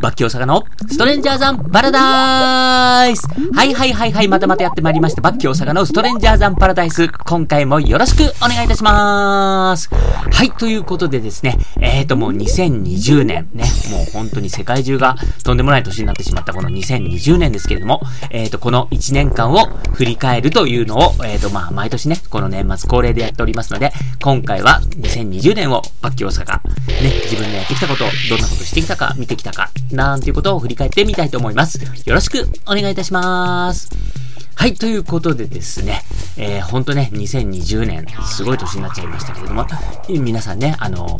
バッキー大阪のストレンジャーザンパラダイスはいはいはいはい、またまたやってまいりました。バッキー大阪のストレンジャーザンパラダイス。今回もよろしくお願いいたします。はい、ということでですね、えーともう2020年ね、もう本当に世界中がとんでもない年になってしまったこの2020年ですけれども、えーとこの1年間を振り返るというのを、えーとまあ毎年ね、この年末恒例でやっておりますので、今回は2020年をバッキー大阪、ね、自分のやってきたことを、どんなことしてきたか、見てきたか、なんていうことを振り返ってみたいと思います。よろしくお願いいたします。はい、ということでですね、えー、ほんとね、2020年、すごい年になっちゃいましたけれども、皆さんね、あの、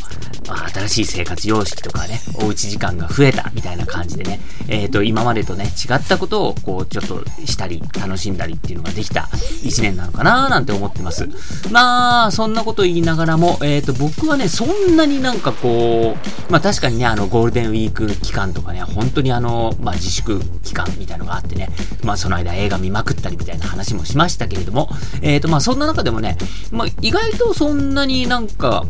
新しい生活様式とかね、おうち時間が増えたみたいな感じでね、えっ、ー、と、今までとね、違ったことを、こう、ちょっとしたり、楽しんだりっていうのができた一年なのかなーなんて思ってます。まあ、そんなこと言いながらも、えっ、ー、と、僕はね、そんなになんかこう、まあ確かにね、あの、ゴールデンウィーク期間とかね、本当にあの、まあ自粛期間みたいのがあってね、まあその間映画見まくったりみたいな話もしましたけれども、えっ、ー、と、まあそんな中でもね、まあ意外とそんなになんか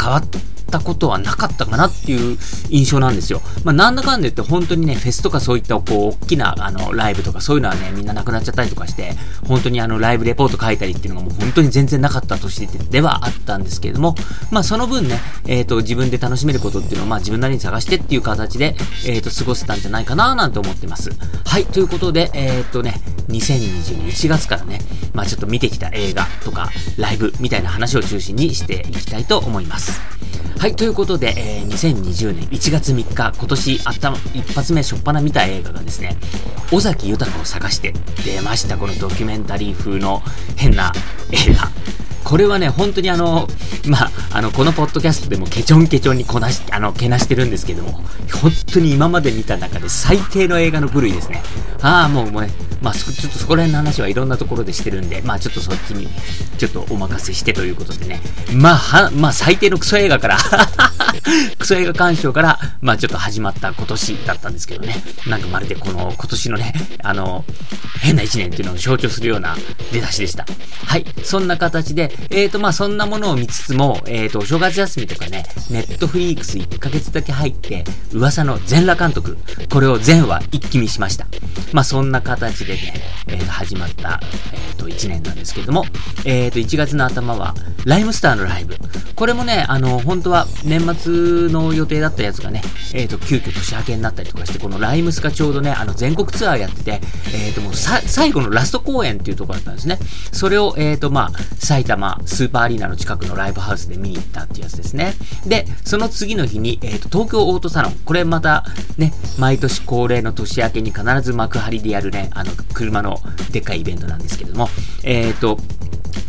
変わってったことはなかったかなっていう印象なんですよ。まあ、なんだかんだ言って本当にね、フェスとかそういったこう、大きなあの、ライブとかそういうのはね、みんななくなっちゃったりとかして、本当にあの、ライブレポート書いたりっていうのがもう本当に全然なかった年ではあったんですけれども、まあ、その分ね、えっ、ー、と、自分で楽しめることっていうのをまあ、自分なりに探してっていう形で、えっ、ー、と、過ごせたんじゃないかななんて思ってます。はい、ということで、えっ、ー、とね、2020年1月からね、まあ、ちょっと見てきた映画とか、ライブみたいな話を中心にしていきたいと思います。はい、ということで、えー、2020年1月3日、今年頭、一発目初っ端見た映画がですね、尾崎豊を探して出ました。このドキュメンタリー風の変な映画。これはね、本当にあの、まあ、あの、このポッドキャストでもケチョンケチョンにこなし、あの、けなしてるんですけども、本当に今まで見た中で最低の映画の部類ですね。ああ、もうもうね、まあ、ちょっとそこら辺の話はいろんなところでしてるんで、まあ、ちょっとそっちに、ちょっとお任せしてということでね、まあ、は、まあ、最低のクソ映画から クソ映画鑑賞から、まあ、ちょっと始まった今年だったんですけどね、なんかまるでこの今年のね、あの、変な一年っていうのを象徴するような出だしでした。はい、そんな形で、えーと、まあ、そんなものを見つつも、えーと、お正月休みとかね、ネットフリークス1ヶ月だけ入って、噂の全裸監督、これを全話一気見しました。まあ、そんな形でね、えー、始まった、えーと、1年なんですけれども、えーと、1月の頭は、ライムスターのライブ。これもね、あの、本当は年末の予定だったやつがね、えーと、急遽年明けになったりとかして、このライムスがちょうどね、あの、全国ツアーやってて、えーと、もうさ、最後のラスト公演っていうところだったんですね。それを、えーと、まあ、埼玉、スーパーアリーナの近くのライブハウスで見に行ったっていうやつですね。で、その次の日に、えっ、と、東京オートサロン。これまた、ね、毎年恒例の年明けに必ず幕張でやるね、あの、車のでっかいイベントなんですけども、えっ、と、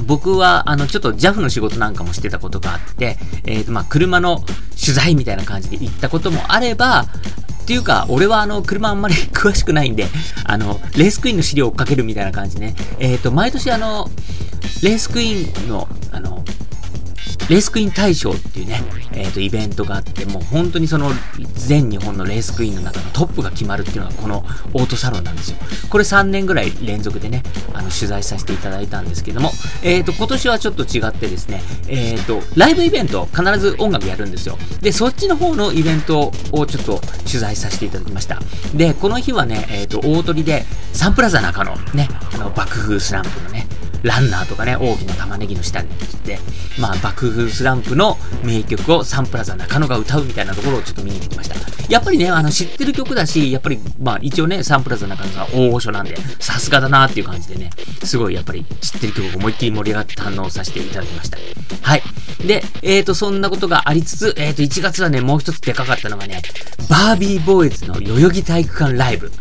僕は、あの、ちょっと JAF の仕事なんかもしてたことがあって、えっ、ー、と、まあ、車の取材みたいな感じで行ったこともあれば、っていうか、俺はあの、車あんまり詳しくないんで、あの、レースクイーンの資料を追っかけるみたいな感じね。えっ、ー、と、毎年あの、レースクイーン、の、レースクイーン大賞っていうね、えっ、ー、と、イベントがあって、もう本当にその、全日本のレースクイーンの中のトップが決まるっていうのがこのオートサロンなんですよ。これ3年ぐらい連続でね、あの、取材させていただいたんですけども、えっ、ー、と、今年はちょっと違ってですね、えっ、ー、と、ライブイベント、必ず音楽やるんですよ。で、そっちの方のイベントをちょっと取材させていただきました。で、この日はね、えっ、と、大鳥で、サンプラザ中のね、あの、爆風スランプのね、ランナーとかね、大きな玉ねぎの下にって、まあ、爆風スランプの名曲をサンプラザ中野が歌うみたいなところをちょっと見に行ってきました。やっぱりね、あの、知ってる曲だし、やっぱり、まあ、一応ね、サンプラザ中野が大御所なんで、さすがだなっていう感じでね、すごいやっぱり知ってる曲を思いっきり盛り上がって堪能させていただきました。はい。で、え、ー、と、そんなことがありつつ、えっ、ー、と、1月はね、もう一つでかかったのがね、バービーボーイズの代々木体育館ライブ。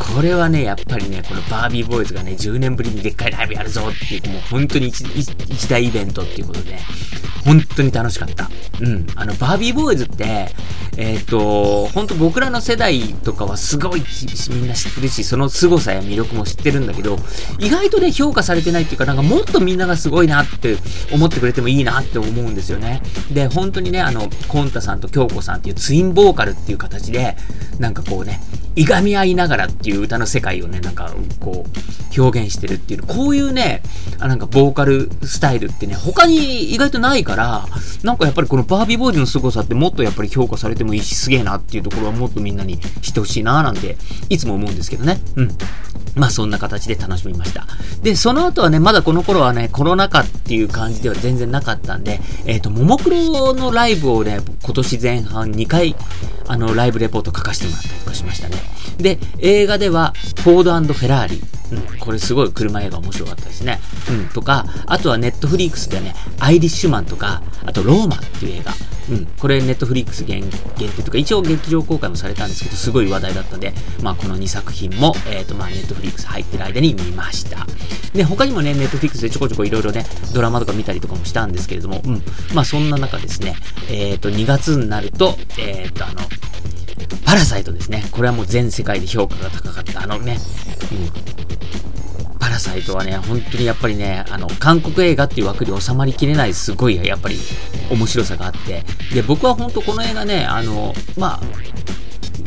これはね、やっぱりね、このバービーボーイズがね、10年ぶりにでっかいライブやるぞっていう、もう本当に一一大イベントっていうことで、本当に楽しかった。うん。あの、バービーボーイズって、えっ、ー、と、本当僕らの世代とかはすごいみんな知ってるし、その凄さや魅力も知ってるんだけど、意外とね、評価されてないっていうか、なんかもっとみんながすごいなって思ってくれてもいいなって思うんですよね。で、本当にね、あの、コンタさんと京子さんっていうツインボーカルっていう形で、なんかこうね、いがみ合いながらっていう歌の世界をね、なんか、こう、表現してるっていう、こういうね、あなんか、ボーカルスタイルってね、他に意外とないから、なんかやっぱりこのバービーボーイズの凄さってもっとやっぱり評価されてもいいし、すげえなっていうところはもっとみんなに知ってほしいななんて、いつも思うんですけどね。うん。まあそんな形で楽しみました。で、その後はね、まだこの頃はね、コロナ禍っていう感じでは全然なかったんで、えっ、ー、と、ももクロのライブをね、今年前半2回、あの、ライブレポート書かせてもらったりとかしましたね。で、映画では、フォードフェラーリ。うん、これすごい車映画面白かったですね。うん、とか、あとはネットフリークスでね、アイリッシュマンとか、あとローマっていう映画。うん、これネットフリックス限定とか、一応劇場公開もされたんですけど、すごい話題だったんで、まあこの2作品も、えっ、ー、とまあネットフリックス入ってる間に見ました。で、他にもね、ネットフリックスでちょこちょこいろいろね、ドラマとか見たりとかもしたんですけれども、うん、まあそんな中ですね、えっ、ー、と2月になると、えっ、ー、とあの、パラサイトですね。これはもう全世界で評価が高かった。あのね、うん。ラサイトはね、本当にやっぱりね、あの、韓国映画っていう枠に収まりきれないすごい、やっぱり面白さがあって。で、僕は本当この映画ね、あの、まあ、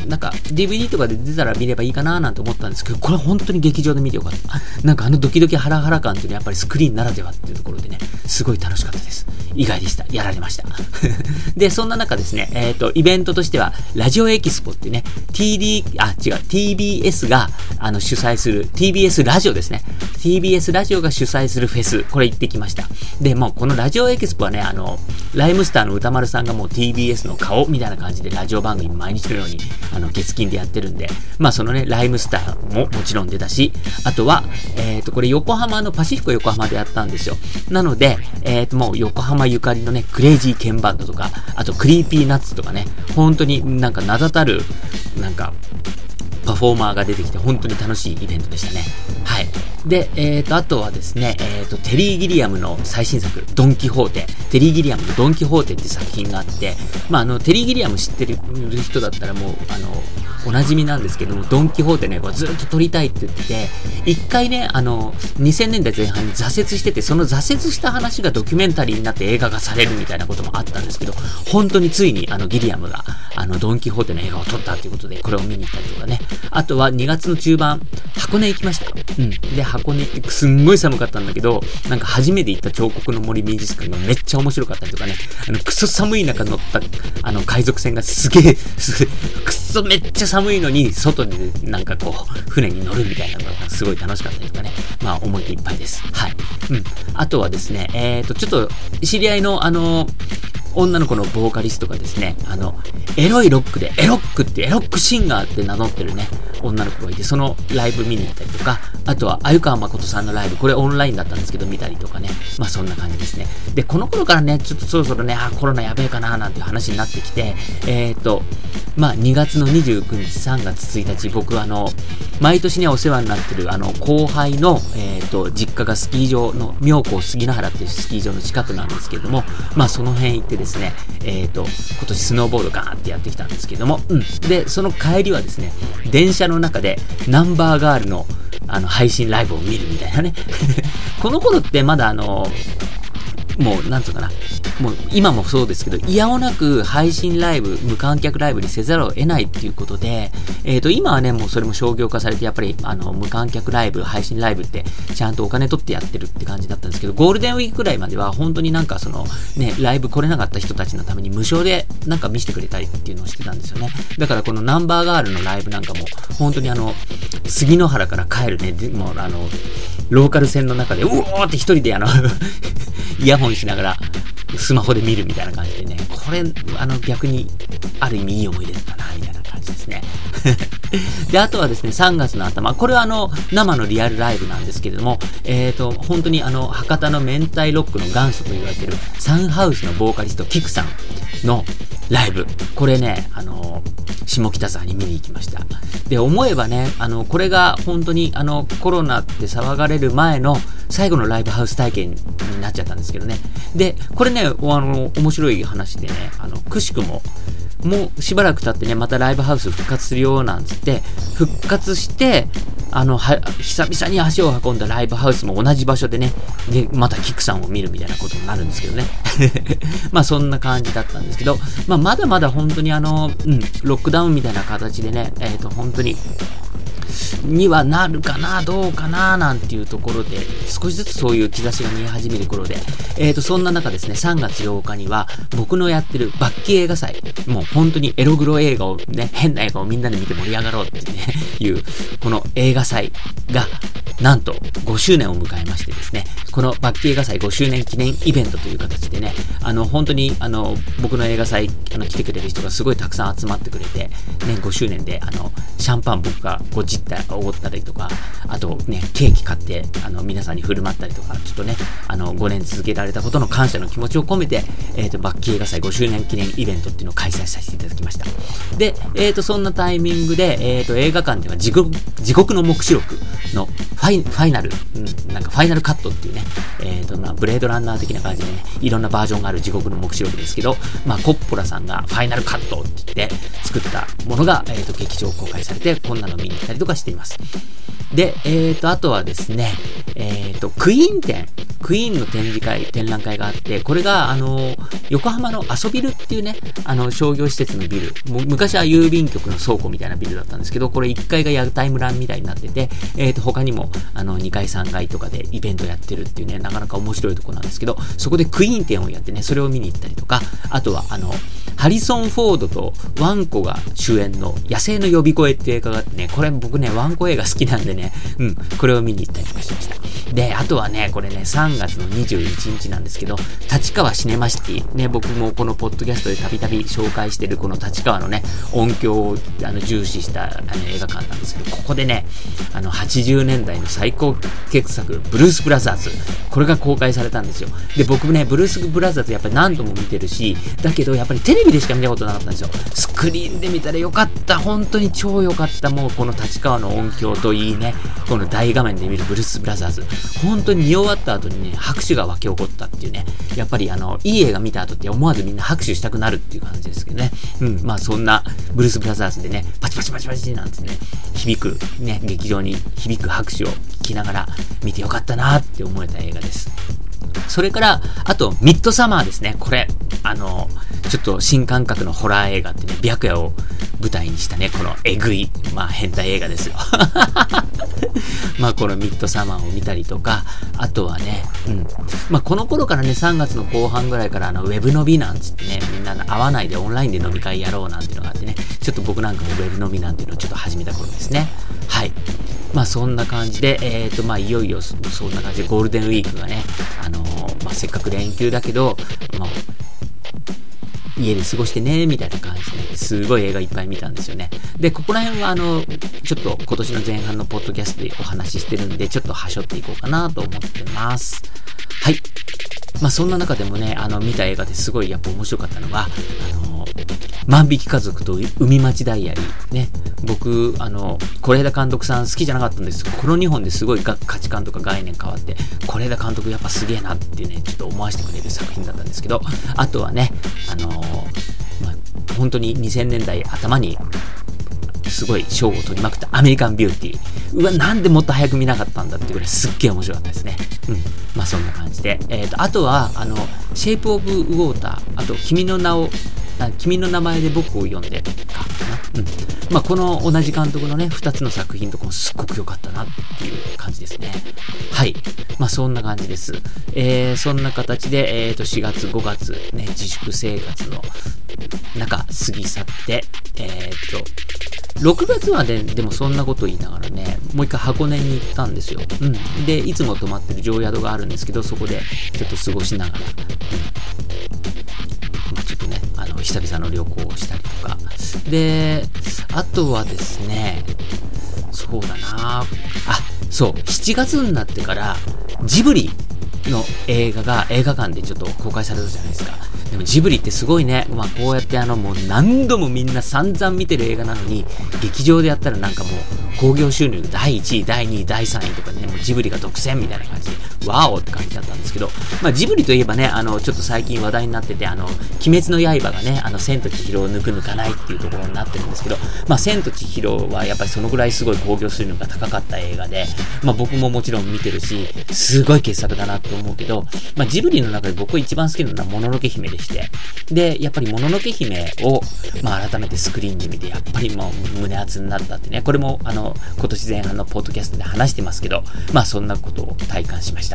なんか DVD とかで出たら見ればいいかななんて思ったんですけど、これは本当に劇場で見てよかった。なんかあのドキドキハラハラ感っていうのはやっぱりスクリーンならではっていうところでね、すごい楽しかったです。意外でした。やられました。で、そんな中ですね、えっ、ー、と、イベントとしては、ラジオエキスポってね、TD、あ、違う、TBS が、あの、主催する、TBS ラジオですね。TBS ラジオが主催するフェス、これ行ってきました。で、もうこのラジオエキスポはね、あの、ライムスターの宇多丸さんがもう TBS の顔みたいな感じでラジオ番組毎日のように、あの、月金でやってるんで、まあそのね、ライムスターももちろん出たし、あとは、えっ、ー、と、これ横浜のパシフィコ横浜でやったんですよ。なので、えっ、ー、と、もう横浜ゆかりのね、クレイジーケンバンドとか、あと Creepy Nuts とかね、本当になんか名だたる、なんか、パフォーマーが出てきて本当に楽しいイベントでしたね。はい。で、え、ー、と、あとはですね、えっ、ー、と、テリー・ギリアムの最新作、ドン・キホーテ。テリー・ギリアムのドン・キホーテって作品があって、まあ、あの、テリー・ギリアム知ってる人だったらもう、あの、おなじみなんですけども、ドン・キホーテね、ずっと撮りたいって言ってて、一回ね、あの、2000年代前半に挫折してて、その挫折した話がドキュメンタリーになって映画化されるみたいなこともあったんですけど、本当についにあのギリアムが、あの、ドン・キホーテの映画を撮ったということで、これを見に行ったりとかね。あとは2月の中盤、箱根行きました。うん。で、箱根行ってすんごい寒かったんだけど、なんか初めて行った彫刻の森美術館がめっちゃ面白かったりとかね、あの、クソ寒い中乗った、あの、海賊船がすげえ、クソめっちゃ寒いのに、外でなんかこう、船に乗るみたいなのがすごい楽しかったりとかね。まあ、思い出いっぱいです。はい。うん。あとはですね、えっ、ー、と、ちょっと、知り合いの、あの、女の子のボーカリストがですね、あの、エロいロックで、エロックってエロックシンガーって名乗ってるね、女の子がいて、そのライブ見に行ったりとか、あとは、鮎川誠さんのライブ、これオンラインだったんですけど、見たりとかね、まあそんな感じですね。で、この頃からね、ちょっとそろそろね、あ、コロナやべえかな、なんて話になってきて、えっ、と、まあ2月の29日、3月1日、僕あの、毎年ね、お世話になってる、あの、後輩の、えっ、と、実家がスキー場の、妙高杉野原っていうスキー場の近くなんですけれども、まあその辺行ってですね、えっ、と、今年スノーボードガーってやってきたんですけども、うん。で、その帰りはですね、電車のの中でナンバーガールのあの配信ライブを見るみたいなね。この頃ってまだあの、もう、なんつうかな、もう今もそうですけど、いやおなく配信ライブ、無観客ライブにせざるを得ないっていうことで、えっ、ー、と、今はね、もうそれも商業化されて、やっぱり、あの、無観客ライブ、配信ライブって、ちゃんとお金取ってやってるって感じだったんですけど、ゴールデンウィークくらいまでは、本当になんかその、ね、ライブ来れなかった人たちのために無償でなんか見せてくれたりっていうのをしてたんですよね。だからこのナンバーガールのライブなんかも、本当にあの、杉野原から帰るね、もうあの、ローカル線の中で、うおーって一人であのイヤホンしながら、スマホで見るみたいな感じでね、これ、あの、逆に、ある意味いい思い出だったな、みたいな感じですね。で、あとはですね、3月の頭、これはあの、生のリアルライブなんですけれども、えっ、ー、と、本当にあの、博多の明太ロックの元祖と言われてる、サンハウスのボーカリスト、キクさんのライブ。これね、あの、下北沢に見に行きました。で、思えばね、あの、これが本当にあの、コロナって騒がれる前の最後のライブハウス体験になっちゃったんですけどね。で、これね、あの、面白い話でね、あの、くしくも、もうしばらく経ってね、またライブハウス復活するよなんつって、復活して、あの、は、久々に足を運んだライブハウスも同じ場所でね、で、またキクさんを見るみたいなことになるんですけどね。まあそんな感じだったんですけど、まあまだまだ本当にあの、うん、ロックダウンみたいな形でね、えっ、ー、と、本当に、にはなるかな、どうかな、なんていうところで、少しずつそういう兆しが見え始める頃で、えーと、そんな中ですね、3月8日には、僕のやってるバッキー映画祭、もう本当にエログロ映画をね、変な映画をみんなで見て盛り上がろうってね、いう、この映画祭が、なんと5周年を迎えましてですね、このバッキー映画祭5周年記念イベントという形でね、あの、本当に、あの、僕の映画祭、あの、来てくれる人がすごいたくさん集まってくれて、ね、5周年で、あの、シャンパン僕がごじったおごったりとか、あとね、ケーキ買って、あの、皆さんに振る舞ったりとか、ちょっとね、あの、5年続けられたことの感謝の気持ちを込めて、えっ、ー、と、バッキー映画祭5周年記念イベントっていうのを開催させていただきました。で、えっ、ー、と、そんなタイミングで、えっ、ー、と、映画館では地獄、地獄の目視録のァイファイナル、うん、なんかファイナルカットっていうね、えっ、と、まあ、ブレードランナー的な感じでね、いろんなバージョンがある地獄の目視録ですけど、まあ、コッポラさんがファイナルカットって言って作ったものが、えっ、と、劇場公開されて、こんなの見に行ったりとかしています。で、えっ、ー、と、あとはですね、えっ、ー、と、クイーン展、クイーンの展示会、展覧会があって、これが、あの、横浜の遊びるっていうね、あの、商業施設のビル、昔は郵便局の倉庫みたいなビルだったんですけど、これ1階が屋台村みたいになってて、えっ、ー、と、他にも、あの、2階、3階とかでイベントやってるっていうね、なかなか面白いとこなんですけど、そこでクイーン展をやってね、それを見に行ったりとか、あとは、あの、ハリソン・フォードとワンコが主演の野生の呼び声っていう映画があってね、これ僕ね、ワンコ映画好きなんでね、うん、これを見に行ったりとかしました。で、あとはね、これね、3月の21日なんですけど、立川シネマシティ、ね、僕もこのポッドキャストでたびたび紹介してるこの立川のね、音響をあの重視したあの映画館なんですけど、ここでね、あの、80年代の最高傑作、ブルース・ブラザーズ、これが公開されたんですよ。で、僕もね、ブルース・ブラザーズやっぱり何度も見てるし、だけどやっぱりテレビでしか見たことなかったんですよ。スクリーンで見たらよかった、本当に超良かった、もうこの立川の音響といいね、この大画面で見るブルース・ブラザーズ。本当に見終わった後にね、拍手が沸き起こったっていうね。やっぱりあの、いい映画見た後って思わずみんな拍手したくなるっていう感じですけどね。うん、まあそんなブルース・ブラザーズでね、パチパチパチパチなんてね、響く、ね、劇場に響く拍手を聞きながら見てよかったなって思えた映画です。それから、あと、ミッドサマーですね。これ、あの、ちょっと新感覚のホラー映画ってね、白夜を舞台にしたね、このえぐい、まあ変態映画ですよ。まあこのミッドサマーを見たりとか、あとはね、うん。まあこの頃からね、3月の後半ぐらいからあの、ウェブ伸びなんつってね、みんな会わないでオンラインで飲み会やろうなんていうのがあってね、ちょっと僕なんかもウェブ飲みなんていうのをちょっと始めた頃ですね。はい。まあそんな感じで、えっ、ー、とまあいよいよそんな感じでゴールデンウィークがね、あのー、まあせっかく連休だけど、まあ家で過ごしてね、みたいな感じで、ねすごい映画いっぱい見たんですよね。で、ここら辺はあの、ちょっと今年の前半のポッドキャストでお話ししてるんで、ちょっとはしょっていこうかなと思ってます。はい。まあそんな中でもね、あの、見た映画ですごいやっぱ面白かったのが、あの、万引き家族と海町ダイアリー。ね。僕、あの、是枝監督さん好きじゃなかったんですけどこの2本ですごい価値観とか概念変わって、是枝監督やっぱすげえなってね、ちょっと思わせてくれる作品だったんですけど、あとはね、あのまあ、本当に2000年代頭にすごい賞を取りまくったアメリカンビューティー。うわ、なんでもっと早く見なかったんだってぐらいすっげえ面白かったですね。うん。まあそんな感じで。えっ、ー、と、あとは、あの、シェイプオブウォーター、あと、君の名をあ君の名前で僕を呼んでかな。うん。まあ、この同じ監督のね、2つの作品とかもすっごく良かったなっていう感じですね。はい。まあ、そんな感じです。えー、そんな形で、えっ、ー、と、4月、5月、ね、自粛生活の中、過ぎ去って、えっ、ー、と、6月はね、でもそんなこと言いながらね、もう一回箱根に行ったんですよ。うん。で、いつも泊まってる常宿があるんですけど、そこでちょっと過ごしながら、うん。ちょっとね、あの、久々の旅行をしたりとか。で、あとはですね、そうだなあ、そう、7月になってから、ジブリの映画が映画館でちょっと公開されたじゃないですか。でもジブリってすごいね。まあこうやってあのもう何度もみんな散々見てる映画なのに、劇場でやったらなんかもう興行収入第1位、第2位、第3位とかね、もうジブリが独占みたいな感じで、ワオって感じだったんですけど、まあ、ジブリといえばね、あの、ちょっと最近話題になってて、あの、鬼滅の刃がね、あの、千と千尋を抜く抜かないっていうところになってるんですけど、まあ、千と千尋はやっぱりそのぐらいすごい興行数のが高かった映画で、まあ、僕ももちろん見てるし、すごい傑作だなと思うけど、まあ、ジブリの中で僕一番好きなのはもののけ姫でして、で、やっぱりもののけ姫を、まあ、改めてスクリーンで見て、やっぱりもう胸熱になったってね、これも、あの、今年前半のポッドキャストで話してますけど、まあ、そんなことを体感しました。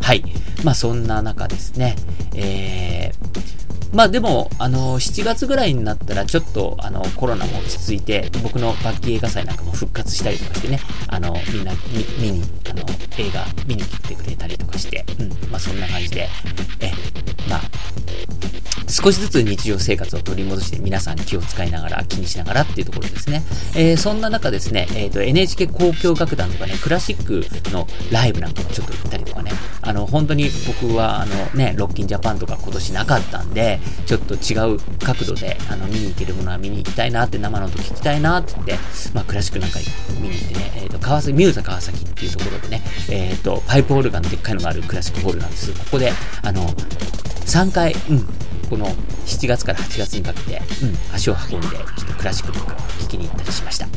はい。まあ、そんな中ですね、えー、まあでも、あの、7月ぐらいになったら、ちょっと、あの、コロナも落ち着いて、僕のバッキー映画祭なんかも復活したりとかしてね、あの、みんな、見に、あの、映画見に来てくれたりとかして、うん、まあそんな感じで、え、まあ、少しずつ日常生活を取り戻して皆さん気を使いながら、気にしながらっていうところですね。えー、そんな中ですね、えっ、ー、と、NHK 交響楽団とかね、クラシックのライブなんかもちょっと行ったりとかね、あの、本当に僕は、あのね、ロッキンジャパンとか今年なかったんで、ちょっと違う角度で、あの、見に行けるものは見に行きたいなって、生の音聞きたいなって言って、まあ、クラシックなんか見に行ってね、えっ、ー、と、川崎、ミューザ川崎っていうところでね、えっ、と、パイプオルガンでっかいのがあるクラシックホールなんですここで、あの、3回、うん、この7月から8月にかけて、うん、足を運んで、ちょっとクラシックとか聴きに行ったりしました。うん。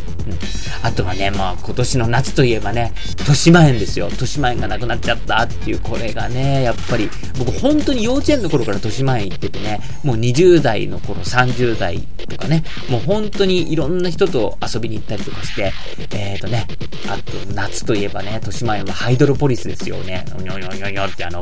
あとはね、まあ今年の夏といえばね、豊島園ですよ。豊島園がなくなっちゃったっていう、これがね、やっぱり、僕本当に幼稚園の頃から豊島園行っててね、もう20代の頃、30代とかね、もう本当にいろんな人と遊びに行ったりとかして、えっ、ー、とね、あと夏といえばね、豊島園はハイドロポリスですよね。にょにょにょにょってあの、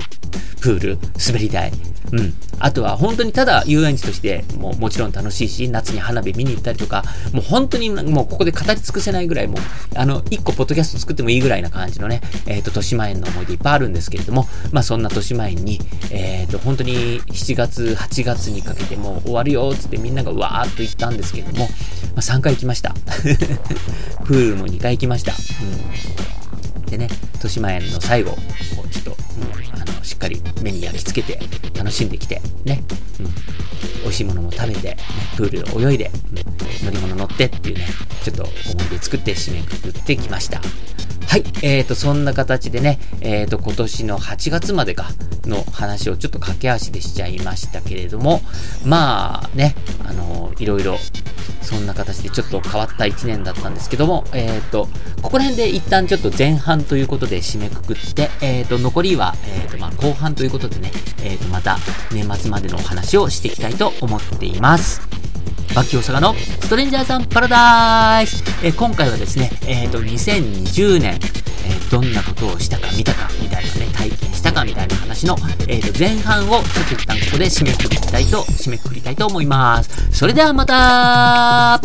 プール、滑り台。うん。あとは本当にただ遊園地としてももちろん楽しいし、夏に花火見に行ったりとか、もう本当にもうここで語り尽くせないぐらいもう、あの、一個ポッドキャスト作ってもいいぐらいな感じのね、えっ、ー、と、豊島園の思い出いっぱいあるんですけれども、まあそんな豊島園に、えっ、ー、と、本当に7月、8月にかけてもう終わるよ、つってみんながわーっと行ったんですけれども、まあ3回行きました。プールも2回行きました。うん。でね、豊島園の最後、ちょっと、うん、っかり目に焼き付けて楽しんできて、ね、うん、美味しいものも食べて、ね、プールで泳いで、うん、乗り物乗ってっていうね、ちょっと思い出作って締めくくってきました。はい。えーと、そんな形でね、えーと、今年の8月までか、の話をちょっと駆け足でしちゃいましたけれども、まあね、あのー、いろいろ、そんな形でちょっと変わった1年だったんですけども、えっ、ー、と、ここら辺で一旦ちょっと前半ということで締めくくって、えっ、ー、と、残りは、えっ、と、まあ、後半ということでね、えっ、と、また年末までのお話をしていきたいと思っています。バキ大阪のストレンジャーさんパラダイス、えー、今回はですね、えっ、ー、と、2020年、えー、どんなことをしたか見たかみたいなね、体験したかみたいな話の、えっ、と、前半をちょっと一旦ここで締めくくりたいと、締めくくりたいと思います。それではまた